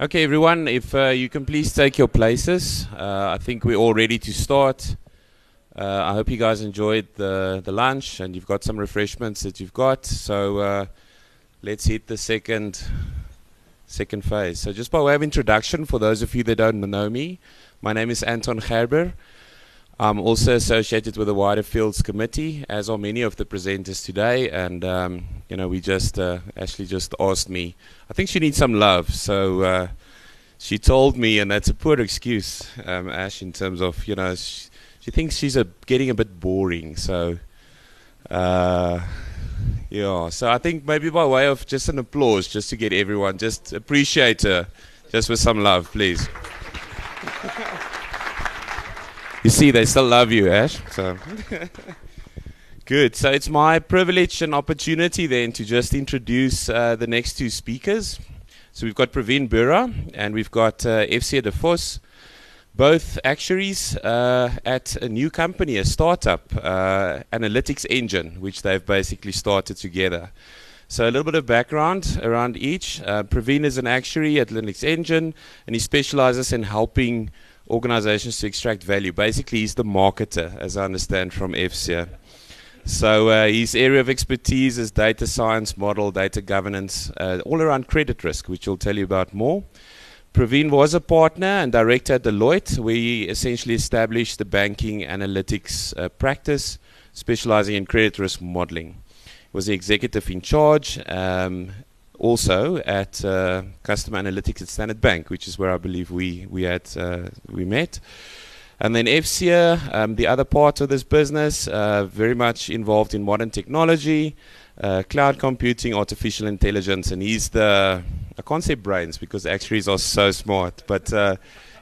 Okay, everyone, if uh, you can please take your places. Uh, I think we're all ready to start. Uh, I hope you guys enjoyed the, the lunch and you've got some refreshments that you've got. So uh, let's hit the second second phase. So just by way of introduction, for those of you that don't know me, my name is Anton Gerber. I'm also associated with the Wider Fields Committee, as are many of the presenters today. And um, you know, we just uh, Ashley just asked me. I think she needs some love, so uh, she told me, and that's a poor excuse, um, Ash, in terms of you know, she, she thinks she's a, getting a bit boring. So uh, yeah, so I think maybe by way of just an applause, just to get everyone, just appreciate her, just with some love, please. You see, they still love you, Ash. So. Good. So it's my privilege and opportunity then to just introduce uh, the next two speakers. So we've got Pravin Burra and we've got uh, FCA de Vos, both actuaries uh, at a new company, a startup, uh, Analytix Engine, which they've basically started together. So a little bit of background around each. Uh, Praveen is an actuary at Linux Engine and he specializes in helping organizations to extract value. Basically, he's the marketer, as I understand from FCA. So uh, his area of expertise is data science, model, data governance, uh, all around credit risk, which we'll tell you about more. Pravin was a partner and director at Deloitte, he essentially established the banking analytics uh, practice, specializing in credit risk modeling. He was the executive in charge, um, also at uh, customer analytics at Standard Bank, which is where I believe we we had uh, we met. And then FCA, um, the other part of this business, uh, very much involved in modern technology, uh, cloud computing, artificial intelligence, and he's the I can't say brains because actuaries are so smart, but uh,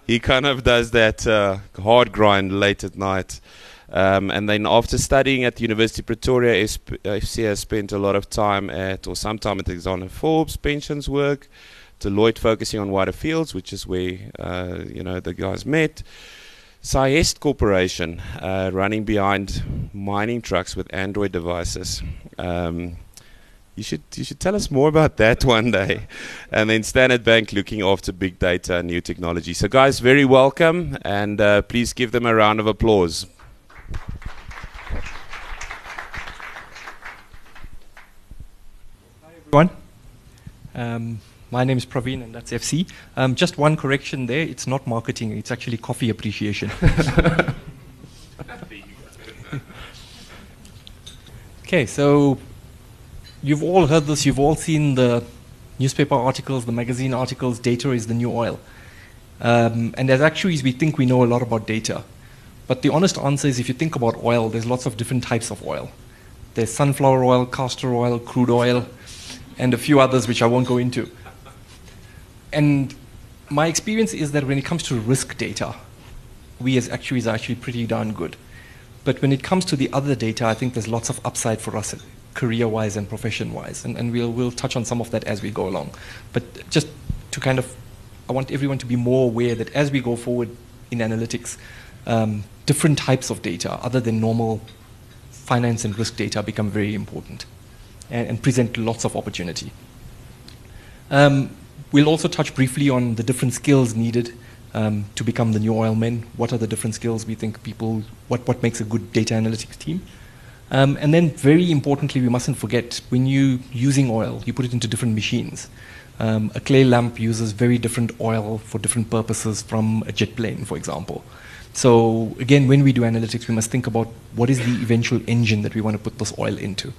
he kind of does that uh, hard grind late at night. Um, and then after studying at the University of Pretoria, FCA spent a lot of time at, or some time at Alexander Forbes pensions work, Deloitte focusing on wider fields, which is where uh, you know the guys met. Cyest Corporation uh, running behind mining trucks with Android devices. Um, you should you should tell us more about that one day. And then Standard Bank looking after big data and new technology. So guys, very welcome, and uh, please give them a round of applause. Hi everyone. Um, my name is Pravin, and that's FC. Um, just one correction there. It's not marketing. It's actually coffee appreciation. okay, so you've all heard this. You've all seen the newspaper articles, the magazine articles. Data is the new oil. Um, and as actuaries, we think we know a lot about data. But the honest answer is if you think about oil, there's lots of different types of oil. There's sunflower oil, castor oil, crude oil, and a few others which I won't go into. And my experience is that when it comes to risk data, we as actuaries are actually pretty darn good. But when it comes to the other data, I think there's lots of upside for us career-wise and profession-wise. And, and we'll, we'll touch on some of that as we go along. But just to kind of, I want everyone to be more aware that as we go forward in analytics, um, different types of data other than normal finance and risk data become very important and, and present lots of opportunity. Um, we'll also touch briefly on the different skills needed um, to become the new oil men. What are the different skills we think people, what, what makes a good data analytics team? Um, and then very importantly, we mustn't forget, when you're using oil, you put it into different machines. Um, a clay lamp uses very different oil for different purposes from a jet plane, for example. So again, when we do analytics, we must think about what is the eventual engine that we want to put this oil into.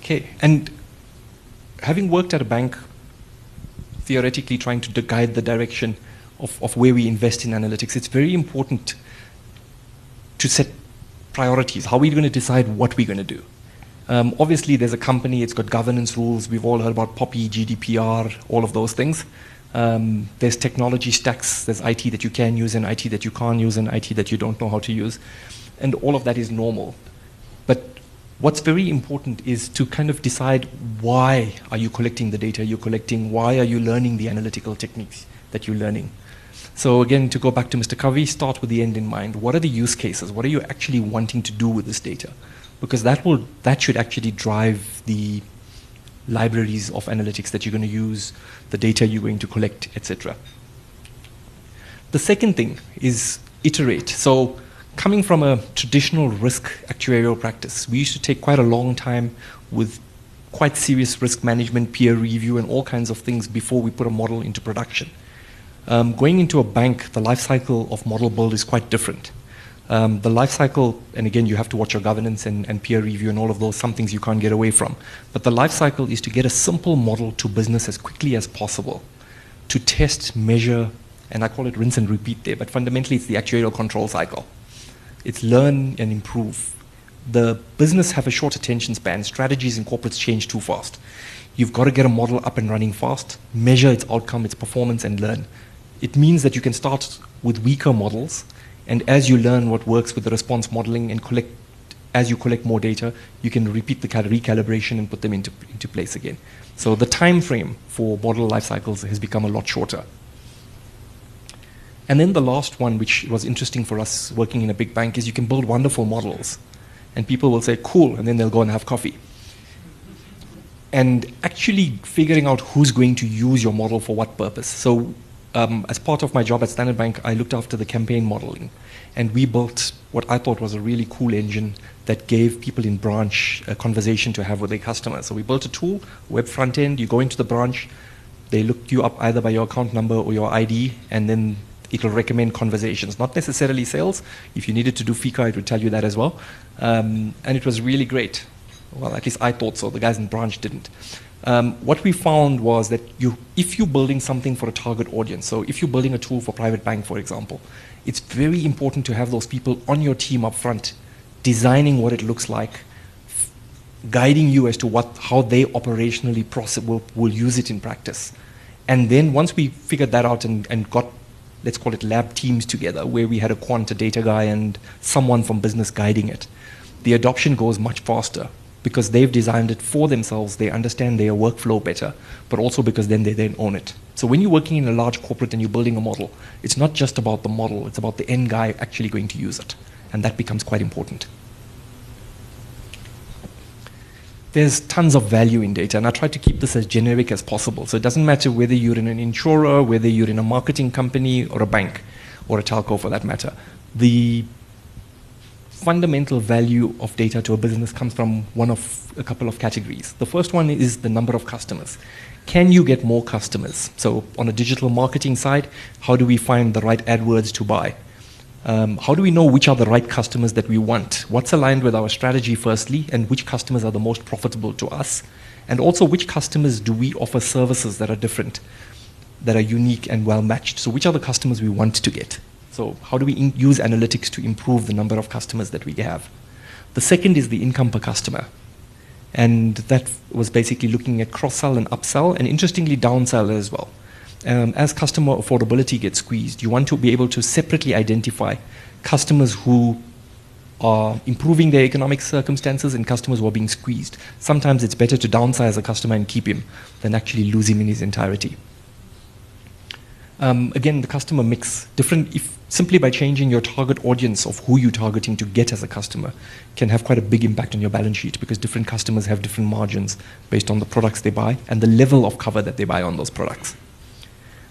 Okay, and having worked at a bank, theoretically trying to guide the direction of, of where we invest in analytics, it's very important to set priorities. How are we going to decide what we're going to do? Um, obviously, there's a company, it's got governance rules. We've all heard about POPI, GDPR, all of those things. Um, there's technology stacks, there's IT that you can use and IT that you can't use and IT that you don't know how to use. And all of that is normal. But what's very important is to kind of decide why are you collecting the data you're collecting, why are you learning the analytical techniques that you're learning. So again, to go back to Mr. Covey, start with the end in mind. What are the use cases? What are you actually wanting to do with this data? Because that will that should actually drive the libraries of analytics that you're going to use, the data you're going to collect, etc. The second thing is iterate. So coming from a traditional risk actuarial practice, we used to take quite a long time with quite serious risk management, peer review, and all kinds of things before we put a model into production. Um, going into a bank, the life cycle of model build is quite different. Um, the life cycle, and again, you have to watch your governance and, and, peer review and all of those, some things you can't get away from. But the life cycle is to get a simple model to business as quickly as possible, to test, measure, and I call it rinse and repeat there, but fundamentally it's the actuarial control cycle. It's learn and improve. The business have a short attention span. Strategies and corporates change too fast. You've got to get a model up and running fast, measure its outcome, its performance, and learn. It means that you can start with weaker models and as you learn what works with the response modeling and collect, as you collect more data, you can repeat the recalibration and put them into, into place again. So the time frame for model life cycles has become a lot shorter. And then the last one, which was interesting for us working in a big bank, is you can build wonderful models. And people will say, cool, and then they'll go and have coffee. And actually figuring out who's going to use your model for what purpose. So um, as part of my job at Standard Bank, I looked after the campaign modeling. And we built what I thought was a really cool engine that gave people in branch a conversation to have with their customers. So we built a tool, web front end, you go into the branch, they look you up either by your account number or your ID, and then it'll recommend conversations, not necessarily sales. If you needed to do FICA, it would tell you that as well. Um, and it was really great. Well, at least I thought so. The guys in branch didn't. Um, what we found was that you, if you're building something for a target audience, so if you're building a tool for private bank, for example, it's very important to have those people on your team up front, designing what it looks like, guiding you as to what, how they operationally process, will, will use it in practice. And then once we figured that out and, and got, let's call it lab teams together, where we had a quant, a data guy, and someone from business guiding it, the adoption goes much faster because they've designed it for themselves, they understand their workflow better, but also because then they then own it. So when you're working in a large corporate and you're building a model, it's not just about the model, it's about the end guy actually going to use it. And that becomes quite important. There's tons of value in data, and I try to keep this as generic as possible. So it doesn't matter whether you're in an insurer, whether you're in a marketing company, or a bank, or a telco for that matter. The fundamental value of data to a business comes from one of a couple of categories. The first one is the number of customers. Can you get more customers? So, on a digital marketing side, how do we find the right AdWords to buy? Um, how do we know which are the right customers that we want? What's aligned with our strategy, firstly, and which customers are the most profitable to us? And also, which customers do we offer services that are different, that are unique and well matched? So, which are the customers we want to get? So how do we use analytics to improve the number of customers that we have? The second is the income per customer. And that was basically looking at cross-sell and upsell, and interestingly, downsell as well. Um, as customer affordability gets squeezed, you want to be able to separately identify customers who are improving their economic circumstances and customers who are being squeezed. Sometimes it's better to downsize a customer and keep him than actually lose him in his entirety. Um, again, the customer mix, different, if simply by changing your target audience of who you're targeting to get as a customer can have quite a big impact on your balance sheet because different customers have different margins based on the products they buy and the level of cover that they buy on those products.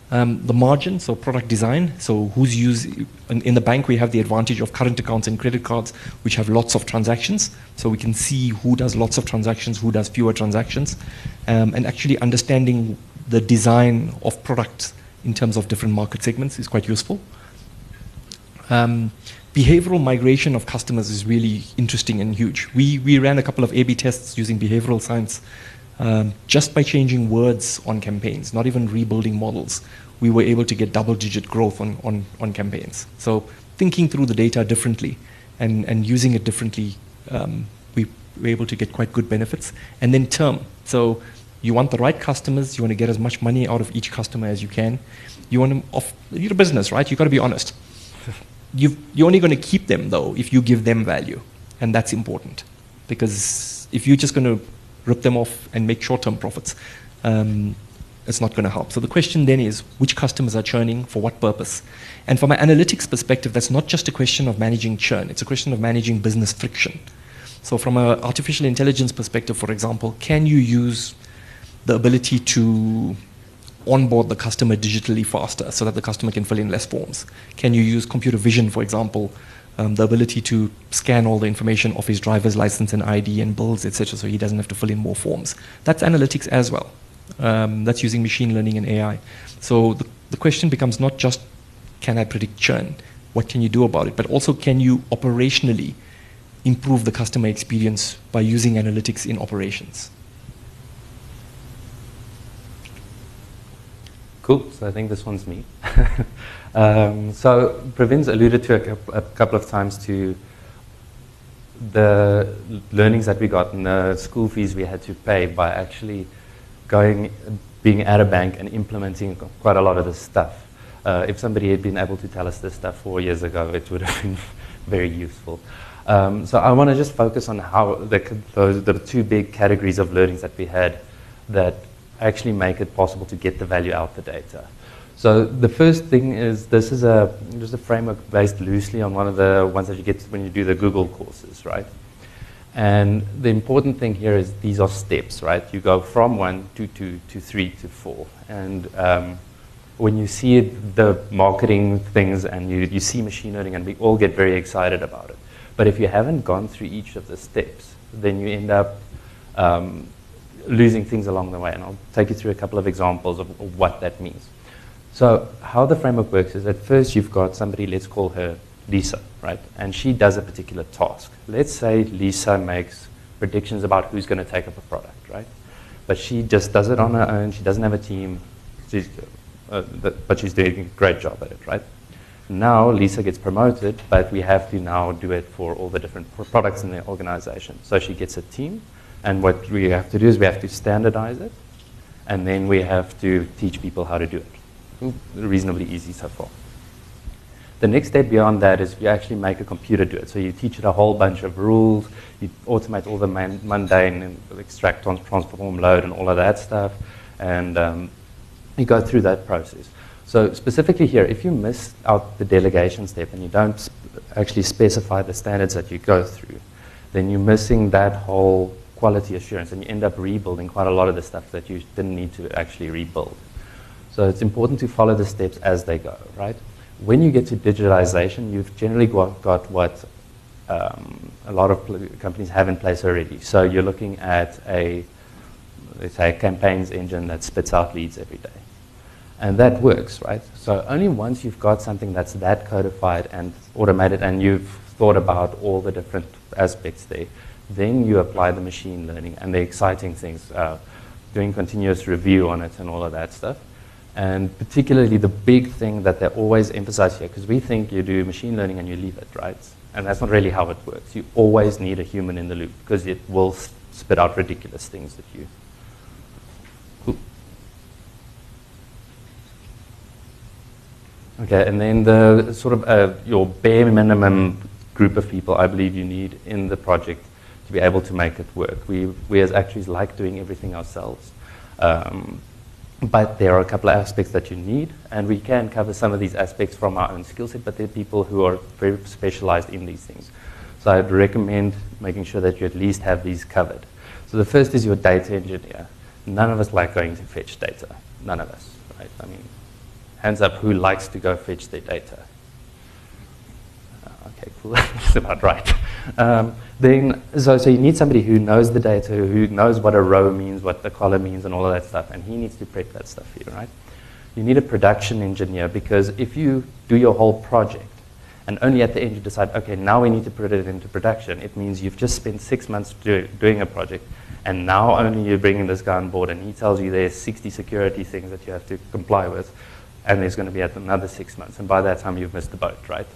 Um, the margin, so product design, so who's used, in, in, the bank we have the advantage of current accounts and credit cards which have lots of transactions, so we can see who does lots of transactions, who does fewer transactions, um, and actually understanding the design of products in terms of different market segments is quite useful. Um, behavioral migration of customers is really interesting and huge. We, we ran a couple of A-B tests using behavioral science um, just by changing words on campaigns, not even rebuilding models. We were able to get double-digit growth on, on, on campaigns. So thinking through the data differently and, and using it differently, um, we were able to get quite good benefits. And then term. So you want the right customers. You want to get as much money out of each customer as you can. You want to off, you're a business, right? You've got to be honest you you're only going to keep them though if you give them value, and that's important because if you're just going to rip them off and make short-term profits, um, it's not going to help. So the question then is, which customers are churning for what purpose? And from an analytics perspective, that's not just a question of managing churn; it's a question of managing business friction. So from an artificial intelligence perspective, for example, can you use the ability to onboard the customer digitally faster so that the customer can fill in less forms? Can you use computer vision, for example, um, the ability to scan all the information of his driver's license and ID and bills, etc., so he doesn't have to fill in more forms? That's analytics as well. Um, that's using machine learning and AI. So the, the question becomes not just can I predict churn, what can you do about it, but also can you operationally improve the customer experience by using analytics in operations? Cool. So I think this one's me. um, so Pravin's alluded to a, a, couple of times to the learnings that we got and the school fees we had to pay by actually going, being at a bank and implementing quite a lot of this stuff. Uh, if somebody had been able to tell us this stuff four years ago, it would have been very useful. Um, so I want to just focus on how the, those, the two big categories of learnings that we had that actually make it possible to get the value out the data. So the first thing is this is a just a framework based loosely on one of the ones that you get when you do the Google courses, right? And the important thing here is these are steps, right? You go from one to two to three to four. And um, when you see it, the marketing things and you, you see machine learning, and we all get very excited about it. But if you haven't gone through each of the steps, then you end up um, losing things along the way. And I'll take you through a couple of examples of, of what that means. So how the framework works is at first you've got somebody, let's call her Lisa, right? And she does a particular task. Let's say Lisa makes predictions about who's going to take up a product, right? But she just does it on her own. She doesn't have a team, she's, uh, but she's doing a great job at it, right? Now Lisa gets promoted, but we have to now do it for all the different products in the organization. So she gets a team, and what we have to do is we have to standardize it, and then we have to teach people how to do it. Reasonably easy so far. The next step beyond that is you actually make a computer do it. So you teach it a whole bunch of rules, you automate all the mundane and extract, transform, load, and all of that stuff, and um, you go through that process. So specifically here, if you miss out the delegation step and you don't actually specify the standards that you go through, then you're missing that whole quality assurance, and you end up rebuilding quite a lot of the stuff that you didn't need to actually rebuild. So it's important to follow the steps as they go, right? When you get to digitalization, you've generally got, got what um, a lot of companies have in place already. So you're looking at a, let's say, a campaigns engine that spits out leads every day. And that works, right? So only once you've got something that's that codified and automated and you've thought about all the different aspects there, then you apply the machine learning and the exciting things, uh, doing continuous review on it and all of that stuff. And particularly the big thing that they always emphasize here, because we think you do machine learning and you leave it, right? And that's not really how it works. You always need a human in the loop because it will spit out ridiculous things at you. Okay, and then the sort of uh, your bare minimum group of people I believe you need in the project to be able to make it work. We, we as actuaries like doing everything ourselves. Um, but there are a couple of aspects that you need, and we can cover some of these aspects from our own skill set, but there are people who are very specialized in these things. So I'd recommend making sure that you at least have these covered. So the first is your data engineer. None of us like going to fetch data. None of us, right? I mean, hands up who likes to go fetch their data. Okay, cool. That's about right. Um, then, so, so you need somebody who knows the data, who knows what a row means, what the column means, and all of that stuff, and he needs to prep that stuff for you, right? You need a production engineer because if you do your whole project and only at the end you decide, okay, now we need to put it into production, it means you've just spent six months do, doing a project, and now only you're bringing this guy on board, and he tells you there's 60 security things that you have to comply with, and there's going to be another six months, and by that time you've missed the boat, right?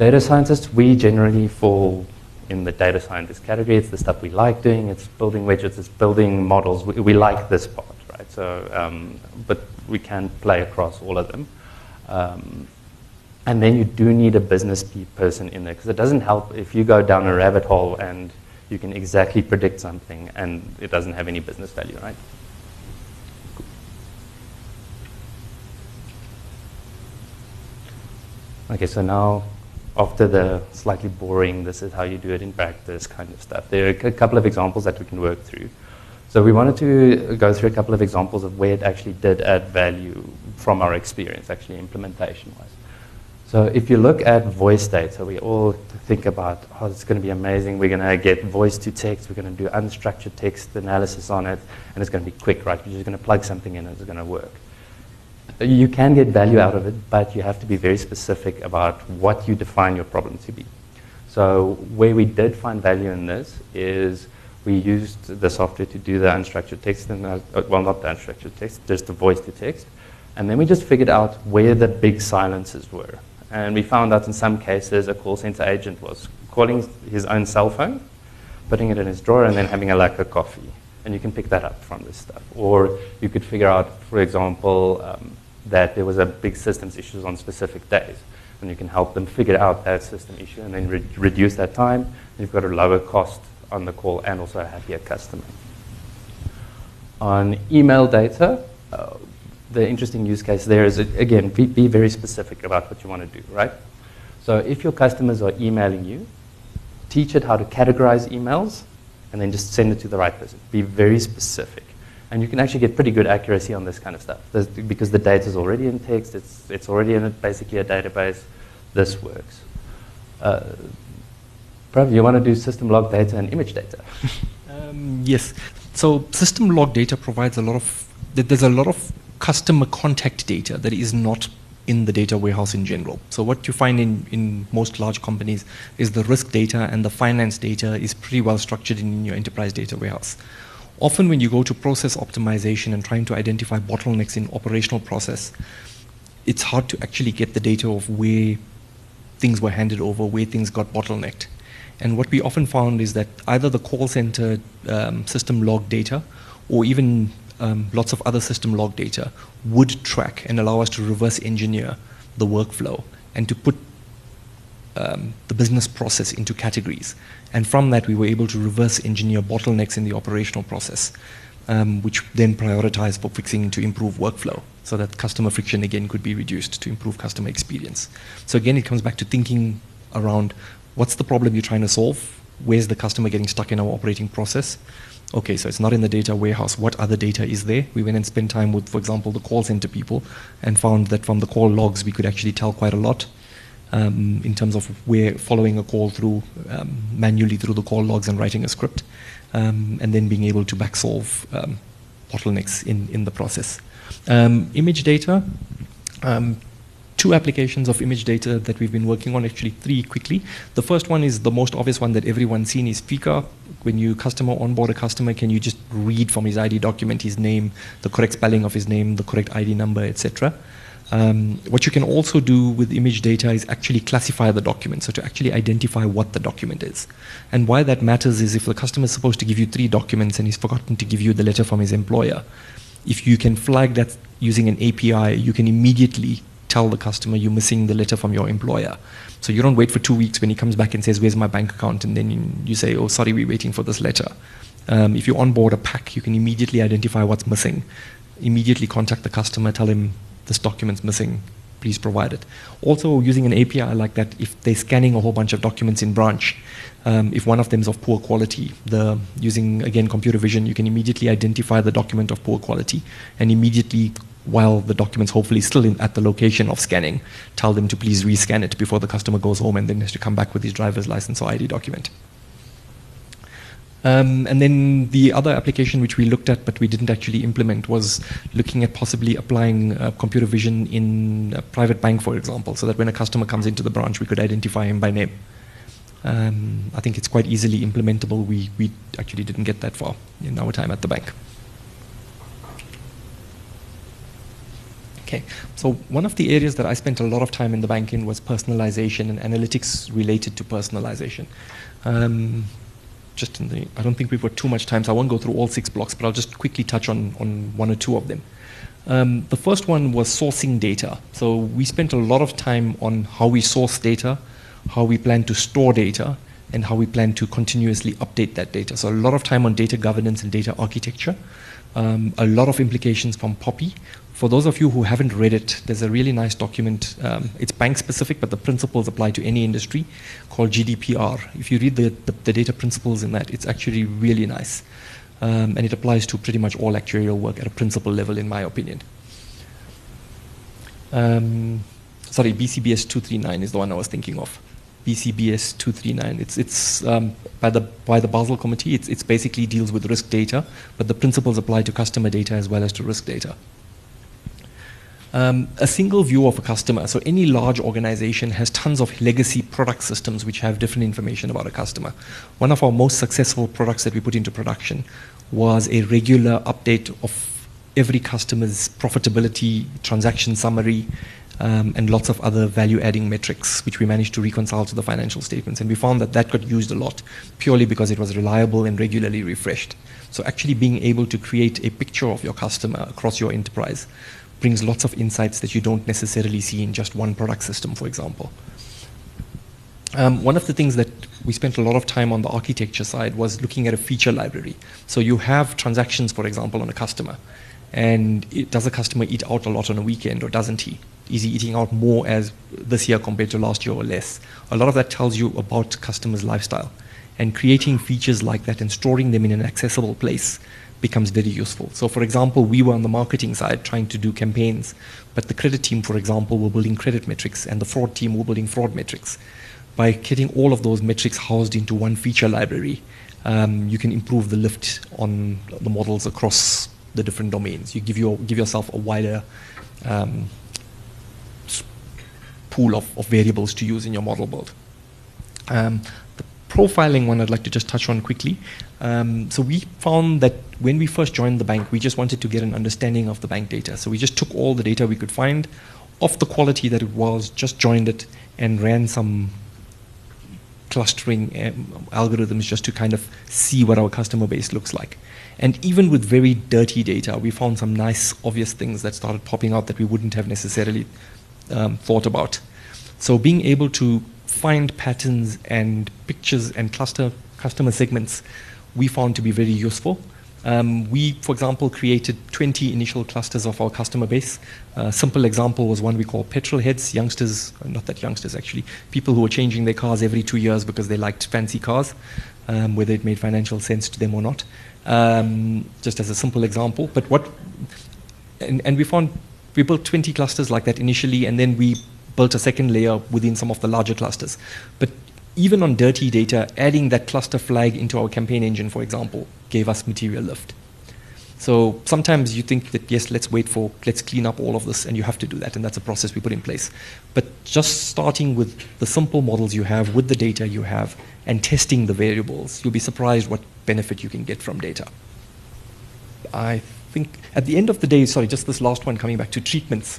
Data scientists, we generally fall in the data scientist category. It's the stuff we like doing. It's building widgets. It's building models. We, we like this part, right? So, um, but we can play across all of them. Um, and then you do need a business person in there because it doesn't help if you go down a rabbit hole and you can exactly predict something and it doesn't have any business value, right? Okay, so now after the slightly boring, this is how you do it in practice kind of stuff. There are a couple of examples that we can work through. So we wanted to go through a couple of examples of where it actually did add value from our experience, actually implementation-wise. So if you look at voice data, we all think about, oh, it's going to be amazing. We're going to get voice to text. We're going to do unstructured text analysis on it, and it's going to be quick, right? You're just going to plug something in and it's going to work. You can get value out of it, but you have to be very specific about what you define your problem to be. So where we did find value in this is we used the software to do the unstructured text, and uh, well, not the unstructured text, just the voice to text. And then we just figured out where the big silences were. And we found out in some cases a call center agent was calling his own cell phone, putting it in his drawer, and then having a lack of coffee. And you can pick that up from this stuff. Or you could figure out, for example, um, that there was a big systems issues on specific days. And you can help them figure out that system issue and then re reduce that time. You've got a lower cost on the call and also a happier customer. On email data, uh, the interesting use case there is, again, be, be very specific about what you want to do, right? So if your customers are emailing you, teach it how to categorize emails and then just send it to the right person. Be very specific. And you can actually get pretty good accuracy on this kind of stuff There's, because the data is already in text, it's, it's already in basically a database. This works. Uh, Prav, you want to do system log data and image data? um, yes. So system log data provides a lot of, there's a lot of customer contact data that is not in the data warehouse in general. So what you find in, in most large companies is the risk data and the finance data is pretty well structured in your enterprise data warehouse. Often when you go to process optimization and trying to identify bottlenecks in operational process, it's hard to actually get the data of where things were handed over, where things got bottlenecked. And what we often found is that either the call center um, system log data or even um, lots of other system log data would track and allow us to reverse engineer the workflow and to put um, the business process into categories. And from that, we were able to reverse engineer bottlenecks in the operational process, um, which then prioritize for fixing to improve workflow so that customer friction again could be reduced to improve customer experience. So again, it comes back to thinking around what's the problem you're trying to solve? Where's the customer getting stuck in our operating process? okay, so it's not in the data warehouse. What other data is there? We went and spent time with, for example, the call center people and found that from the call logs, we could actually tell quite a lot um, in terms of where following a call through um, manually through the call logs and writing a script, um, and then being able to back solve um, bottlenecks in, in the process. Um, image data, two applications of image data that we've been working on, actually three quickly. The first one is the most obvious one that everyone's seen is FICA. When you customer onboard a customer, can you just read from his ID document his name, the correct spelling of his name, the correct ID number, etc. Um, what you can also do with image data is actually classify the document, so to actually identify what the document is. And why that matters is if the customer is supposed to give you three documents and he's forgotten to give you the letter from his employer, if you can flag that using an API, you can immediately tell the customer you're missing the letter from your employer. So you don't wait for two weeks when he comes back and says, Where's my bank account? And then you, say, Oh, sorry, we're waiting for this letter. Um, if you onboard a pack, you can immediately identify what's missing, immediately contact the customer, tell him this document's missing, please provide it. Also, using an API like that, if they're scanning a whole bunch of documents in branch, um, if one of them is of poor quality, the using again computer vision, you can immediately identify the document of poor quality and immediately while the document's hopefully still in, at the location of scanning, tell them to please rescan it before the customer goes home and then has to come back with his driver's license or ID document. Um, and then the other application which we looked at but we didn't actually implement was looking at possibly applying uh, computer vision in a private bank, for example, so that when a customer comes into the branch, we could identify him by name. Um, I think it's quite easily implementable. We, we actually didn't get that far in our time at the bank. Okay, so one of the areas that I spent a lot of time in the bank in was personalization and analytics related to personalization. Um, just in the, I don't think we've got too much time, so I won't go through all six blocks, but I'll just quickly touch on, on one or two of them. Um, the first one was sourcing data. So we spent a lot of time on how we source data, how we plan to store data, and how we plan to continuously update that data. So a lot of time on data governance and data architecture. Um, a lot of implications from POPI. for those of you who haven't read it, there's a really nice document. Um, it's bank specific, but the principles apply to any industry called GDPR. If you read the, the, the, data principles in that, it's actually really nice. Um, and it applies to pretty much all actuarial work at a principal level, in my opinion. Um, sorry, BCBS 239 is the one I was thinking of. BCBS 239. It's, it's um, by, the, by the Basel Committee. It's, it's basically deals with risk data, but the principles apply to customer data as well as to risk data. Um, a single view of a customer. So any large organization has tons of legacy product systems which have different information about a customer. One of our most successful products that we put into production was a regular update of every customer's profitability, transaction summary, um, and lots of other value-adding metrics, which we managed to reconcile to the financial statements. And we found that that got used a lot, purely because it was reliable and regularly refreshed. So actually being able to create a picture of your customer across your enterprise brings lots of insights that you don't necessarily see in just one product system, for example. Um, one of the things that we spent a lot of time on the architecture side was looking at a feature library. So you have transactions, for example, on a customer. And it, does a customer eat out a lot on a weekend or doesn't he? Is he eating out more as this year compared to last year or less? A lot of that tells you about customers' lifestyle. And creating features like that and storing them in an accessible place becomes very useful. So, for example, we were on the marketing side trying to do campaigns, but the credit team, for example, were building credit metrics, and the fraud team were building fraud metrics. By getting all of those metrics housed into one feature library, um, you can improve the lift on the models across the different domains. You give your give yourself a wider um, pool of, of variables to use in your model build. Um, profiling one I'd like to just touch on quickly. Um, so we found that when we first joined the bank, we just wanted to get an understanding of the bank data. So we just took all the data we could find of the quality that it was, just joined it, and ran some clustering um, algorithms just to kind of see what our customer base looks like. And even with very dirty data, we found some nice, obvious things that started popping out that we wouldn't have necessarily um, thought about. So being able to find patterns and pictures and cluster customer segments we found to be very useful. Um, we, for example, created 20 initial clusters of our customer base. A simple example was one we call petrol heads, youngsters, not that youngsters actually, people who were changing their cars every two years because they liked fancy cars, um, whether it made financial sense to them or not. Um, just as a simple example. But what, and, and we found, we built 20 clusters like that initially, and then we built a second layer within some of the larger clusters. But even on dirty data, adding that cluster flag into our campaign engine, for example, gave us material lift. So sometimes you think that, yes, let's wait for, let's clean up all of this, and you have to do that, and that's a process we put in place. But just starting with the simple models you have, with the data you have, and testing the variables, you'll be surprised what benefit you can get from data. I think at the end of the day, sorry, just this last one coming back to treatments.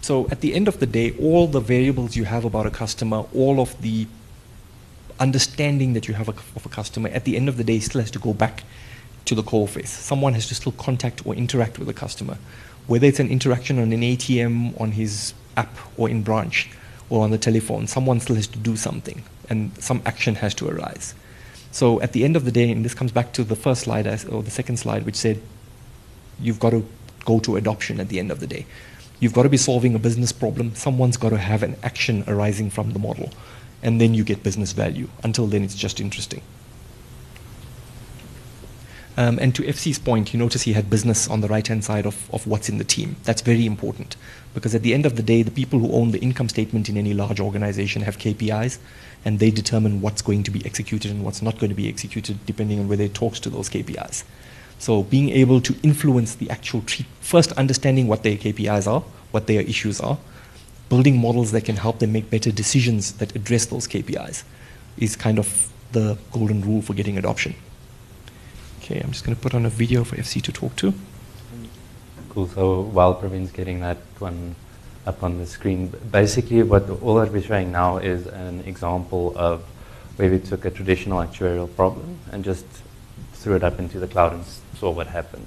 So at the end of the day, all the variables you have about a customer, all of the understanding that you have a, of a customer, at the end of the day, still has to go back to the call face. Someone has to still contact or interact with the customer, whether it's an interaction on an ATM, on his app, or in branch, or on the telephone. Someone still has to do something, and some action has to arise. So at the end of the day, and this comes back to the first slide or the second slide, which said you've got to go to adoption at the end of the day. You've got to be solving a business problem. Someone's got to have an action arising from the model. And then you get business value. Until then, it's just interesting. Um, and to FC's point, you notice he had business on the right hand side of, of what's in the team. That's very important because at the end of the day, the people who own the income statement in any large organization have KPIs and they determine what's going to be executed and what's not going to be executed depending on whether it talks to those KPIs. So being able to influence the actual treat, first understanding what their KPIs are, what their issues are, building models that can help them make better decisions that address those KPIs is kind of the golden rule for getting adoption. Okay, I'm just going to put on a video for FC to talk to. Cool. So while Pravin's getting that one up on the screen, basically what all that we're showing now is an example of where we took a traditional actuarial problem and just threw it up into the cloud and saw what happened.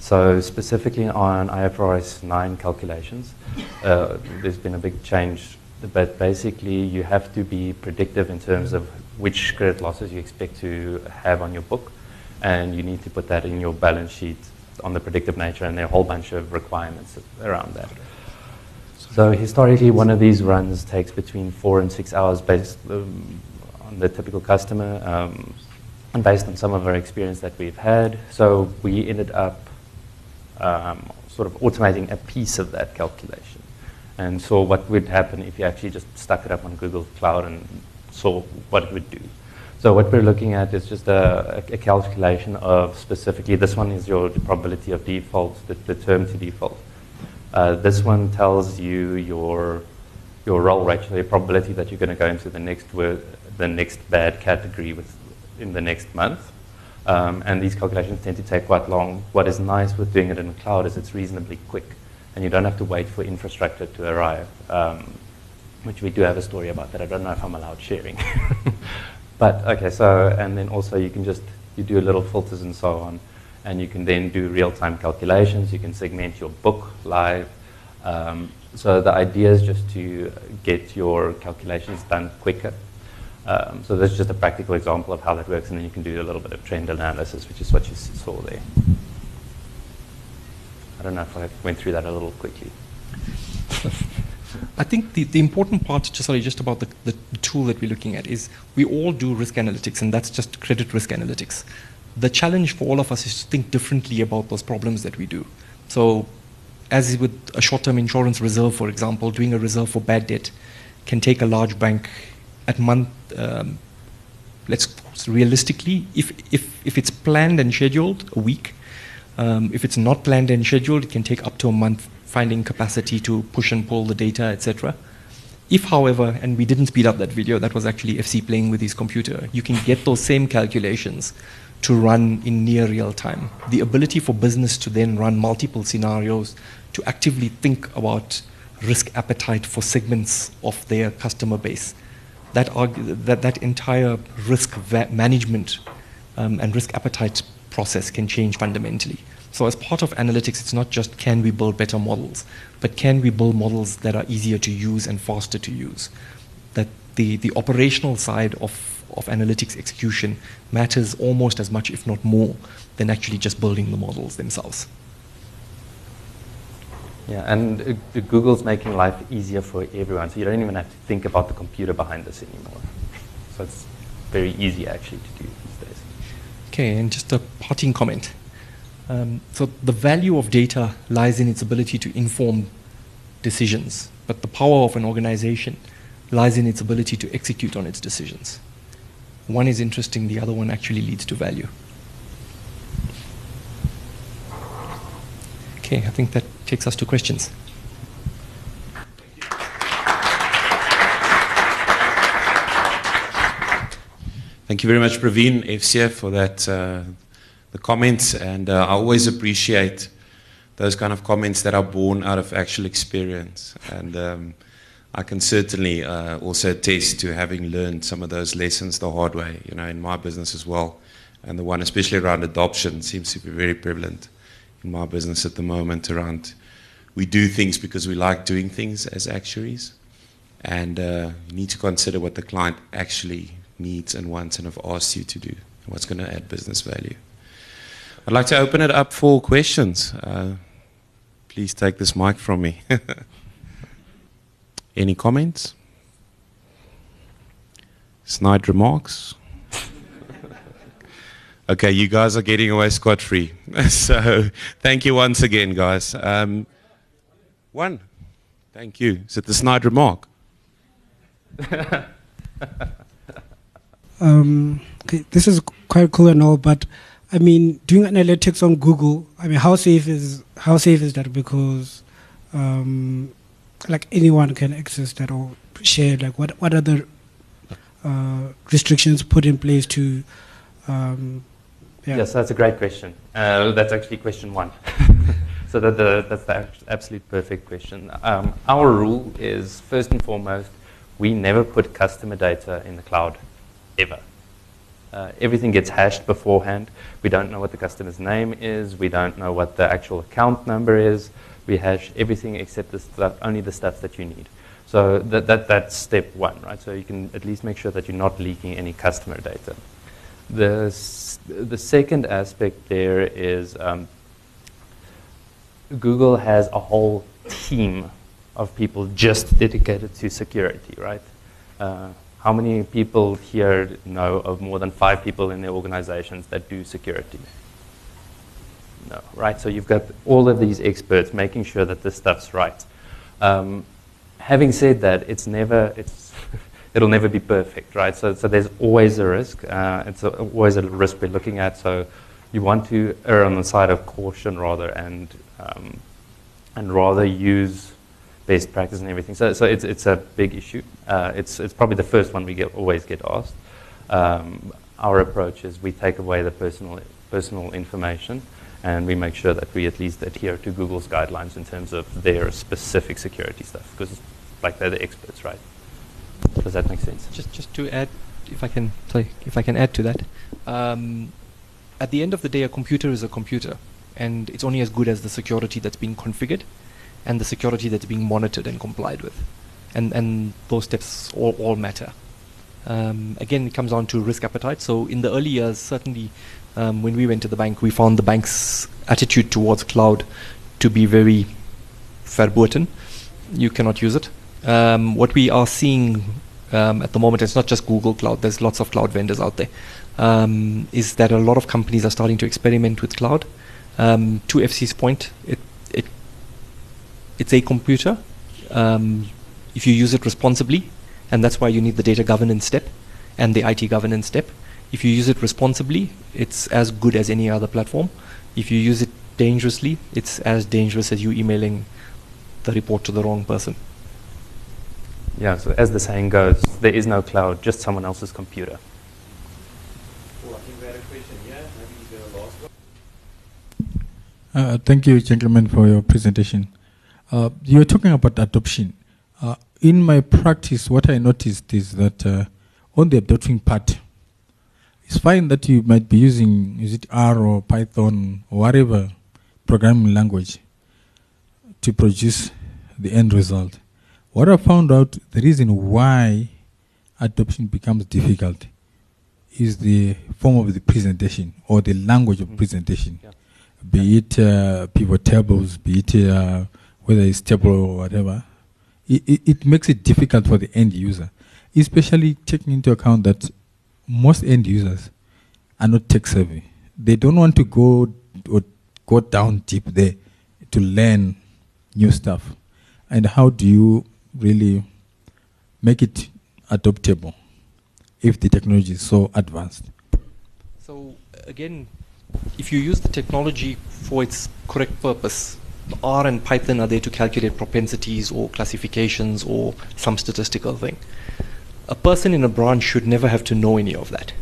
So specifically on IFRS 9 calculations, uh, there's been a big change, but basically you have to be predictive in terms of which credit losses you expect to have on your book, and you need to put that in your balance sheet on the predictive nature, and there are a whole bunch of requirements around that. So historically, one of these runs takes between four and six hours based um, on the typical customer. Um, and based on some of our experience that we've had. So we ended up um, sort of automating a piece of that calculation and saw what would happen if you actually just stuck it up on Google Cloud and saw what it would do. So what we're looking at is just a, a calculation of specifically, this one is your probability of default, the, the term to default. Uh, this one tells you your, your roll rate, so your probability that you're going to go into the next, word, the next bad category with, in the next month. Um, and these calculations tend to take quite long. What is nice with doing it in the cloud is it's reasonably quick, and you don't have to wait for infrastructure to arrive, um, which we do have a story about that. I don't know if I'm allowed sharing. But okay, so and then also you can just you do little filters and so on, and you can then do real-time calculations. You can segment your book live. Um, so the idea is just to get your calculations done quicker. Um, so that's just a practical example of how that works, and then you can do a little bit of trend analysis, which is what you saw there. I don't know if I went through that a little quickly. I think the, the important part, just, sorry, just about the, the tool that we're looking at is we all do risk analytics, and that's just credit risk analytics. The challenge for all of us is to think differently about those problems that we do. So, as with a short term insurance reserve, for example, doing a reserve for bad debt can take a large bank at month. Um, let's realistically, if, if, if it's planned and scheduled, a week. Um, if it's not planned and scheduled, it can take up to a month finding capacity to push and pull the data, etc. If, however, and we didn't speed up that video, that was actually FC playing with his computer, you can get those same calculations to run in near real time. The ability for business to then run multiple scenarios, to actively think about risk appetite for segments of their customer base, that, that, that entire risk management um, and risk appetite process can change fundamentally. So as part of analytics, it's not just can we build better models, but can we build models that are easier to use and faster to use? That the, the operational side of, of analytics execution matters almost as much, if not more, than actually just building the models themselves. Yeah, and uh, Google's making life easier for everyone, so you don't even have to think about the computer behind this anymore. So it's very easy actually to do these days. Okay, and just a parting comment. Um, so the value of data lies in its ability to inform decisions, but the power of an organization lies in its ability to execute on its decisions. One is interesting, the other one actually leads to value. Okay, I think that takes us to questions. Thank you very much, Pravin, FCF, for that. Uh, the comments, and uh, I always appreciate those kind of comments that are born out of actual experience. And um, I can certainly uh, also attest to having learned some of those lessons the hard way, you know, in my business as well. And the one, especially around adoption, seems to be very prevalent in my business at the moment. Around we do things because we like doing things as actuaries, and uh, you need to consider what the client actually needs and wants and have asked you to do, and what's going to add business value. I'd like to open it up for questions. Uh, please take this mic from me. Any comments? Snide remarks? Okay, you guys are getting away scot free. so thank you once again, guys. Um, one. Thank you. Is it the snide remark? um, okay, this is quite cool and all, but I mean, doing analytics on Google. I mean, how safe is how safe is that? Because um, like anyone can access that or share. Like, what what are the uh, restrictions put in place to? Um, yeah. Yes, that's a great question. Uh, that's actually question one. so that the, that's the absolute perfect question. Um, our rule is first and foremost, we never put customer data in the cloud, ever. Uh, everything gets hashed beforehand. We don't know what the customer's name is. We don't know what the actual account number is. We hash everything except the stuff, only the stuff that you need. So that, that, that's step one, right? So you can at least make sure that you're not leaking any customer data. The, the second aspect there is um, Google has a whole team of people just dedicated to security, right? Uh, How many people here know of more than five people in their organizations that do security? No, right? So you've got all of these experts making sure that this stuff's right. Um, having said that, it's never, it's, it'll never be perfect, right? So, so there's always a risk. Uh, it's a, always a risk we're looking at. So you want to err on the side of caution rather and, um, and rather use best practice and everything. So, so it's, it's a big issue. Uh, it's, it's probably the first one we get, always get asked. Um, our approach is we take away the personal, personal information and we make sure that we at least adhere to Google's guidelines in terms of their specific security stuff because like they're the experts, right? Does that make sense? Just, just to add, if I can, sorry, if I can add to that, um, at the end of the day, a computer is a computer, and it's only as good as the security that's been configured and the security that's being monitored and complied with. And, and those steps all, all matter. Um, again, it comes down to risk appetite. So in the early years, certainly um, when we went to the bank, we found the bank's attitude towards cloud to be very verboten. You cannot use it. Um, what we are seeing um, at the moment, it's not just Google Cloud, there's lots of cloud vendors out there, um, is that a lot of companies are starting to experiment with cloud. Um, to FC's point, it it's a computer. Um, if you use it responsibly, and that's why you need the data governance step and the IT governance step. If you use it responsibly, it's as good as any other platform. If you use it dangerously, it's as dangerous as you emailing the report to the wrong person. Yeah, so as the saying goes, there is no cloud, just someone else's computer. Uh, thank you, gentlemen, for your presentation. Uh, you're talking about adoption. Uh, in my practice, what I noticed is that uh, on the adopting part, it's fine that you might be using, is it R or Python or whatever programming language to produce the end result. What I found out, the reason why adoption becomes difficult is the form of the presentation or the language of mm-hmm. presentation. Yeah. Be it uh, pivot tables, be it uh, whether it's stable or whatever, it, it, it, makes it difficult for the end user, especially taking into account that most end users are not tech savvy. They don't want to go or go down deep there to learn new stuff. And how do you really make it adoptable if the technology is so advanced? So again, if you use the technology for its correct purpose, R and Python are there to calculate propensities or classifications or some statistical thing. A person in a branch should never have to know any of that.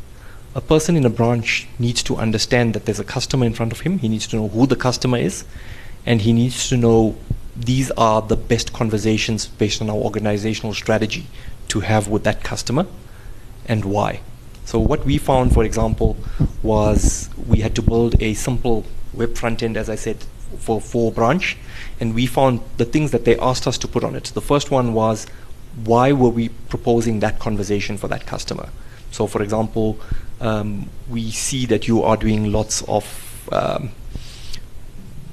A person in a branch needs to understand that there's a customer in front of him. He needs to know who the customer is, and he needs to know these are the best conversations based on our organizational strategy to have with that customer and why. So, what we found, for example, was we had to build a simple web front end, as I said, for for branch, and we found the things that they asked us to put on it. The first one was why were we proposing that conversation for that customer? So, for example, um, we see that you are doing lots of um,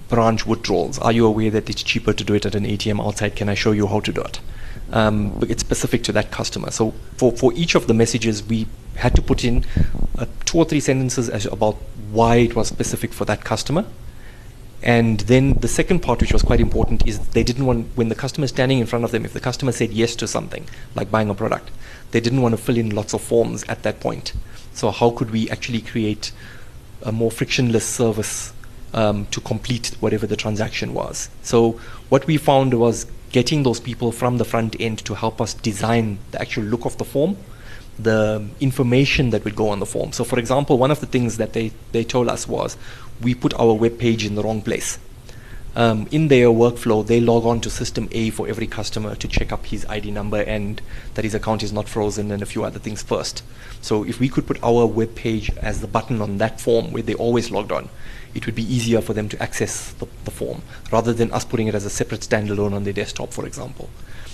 branch withdrawals. Are you aware that it's cheaper to do it at an ATM outside? Can I show you how to do it? Um, it's specific to that customer. So for, for each of the messages, we had to put in uh, two or three sentences about why it was specific for that customer and then the second part, which was quite important, is they didn't want, when the customer is standing in front of them, if the customer said yes to something, like buying a product, they didn't want to fill in lots of forms at that point. So, how could we actually create a more frictionless service um, to complete whatever the transaction was? So, what we found was getting those people from the front end to help us design the actual look of the form the information that would go on the form. So, for example, one of the things that they, they told us was we put our web page in the wrong place. Um, in their workflow, they log on to system A for every customer to check up his ID number and that his account is not frozen and a few other things first. So, if we could put our web page as the button on that form where they always logged on, it would be easier for them to access the, the form rather than us putting it as a separate standalone on their desktop, for example.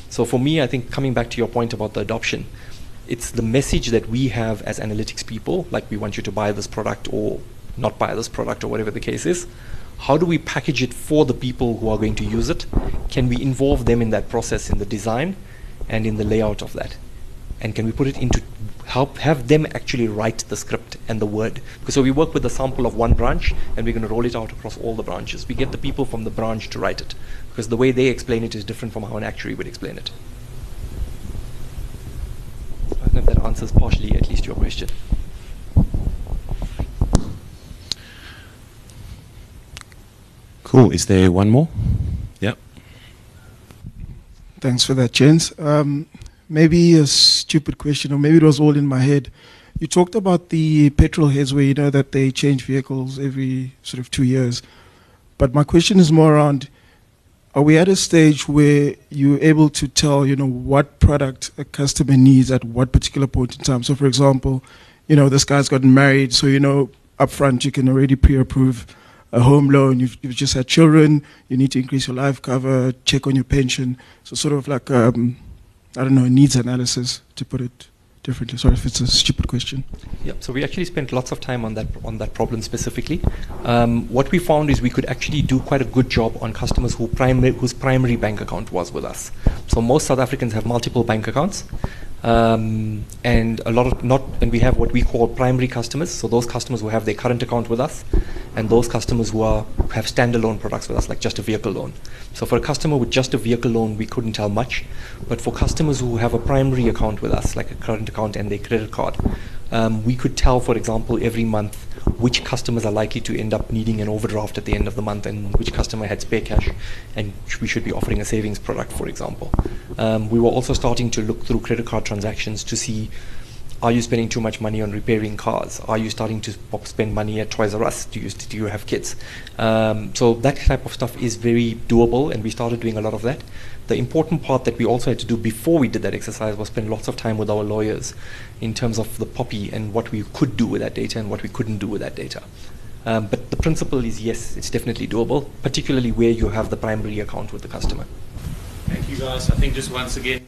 So, for me, I think coming back to your point about the adoption, it's the message that we have as analytics people, like we want you to buy this product or not buy this product or whatever the case is. How do we package it for the people who are going to use it? Can we involve them in that process in the design and in the layout of that? and can we put it into help have them actually write the script and the word? Because so we work with a sample of one branch and we're going to roll it out across all the branches. We get the people from the branch to write it. Because the way they explain it is different from how an actuary would explain it. I don't know if that answers partially at least your question Cool. Is there one more? Yep. Thanks for that, Jens. Um, maybe a stupid question, or maybe it was all in my head. You talked about the petrol heads where you know that they change vehicles every sort of two years. But my question is more around are we at a stage where you're able to tell, you know, what product a customer needs at what particular point in time? So, for example, you know, this guy's gotten married, so you know, upfront you can already pre-approve a home loan. You've, you've just had children. You need to increase your life cover, check on your pension. So, sort of like um, I don't know, needs analysis to put it differently. Sorry if it's a stupid question. Yeah, so we actually spent lots of time on that on that problem specifically. Um, what we found is we could actually do quite a good job on customers who primary, whose primary bank account was with us. So most South Africans have multiple bank accounts, um, and a lot of not, and we have what we call primary customers. So those customers who have their current account with us, and those customers who are who have standalone products with us, like just a vehicle loan. So for a customer with just a vehicle loan, we couldn't tell much, but for customers who have a primary account with us, like a current account and their credit card, um, we could tell, for example, every month which customers are likely to end up needing an overdraft at the end of the month and which customer had spare cash and we should be offering a savings product, for example. Um, we were also starting to look through credit card transactions to see are you spending too much money on repairing cars? Are you starting to spend money at Toys R Us? Do you, do you have kids? Um, so that type of stuff is very doable, and we started doing a lot of that. The important part that we also had to do before we did that exercise was spend lots of time with our lawyers in terms of the POPI and what we could do with that data and what we couldn't do with that data. Um, but the principle is yes, it's definitely doable, particularly where you have the primary account with the customer. Thank you guys. I think just once again.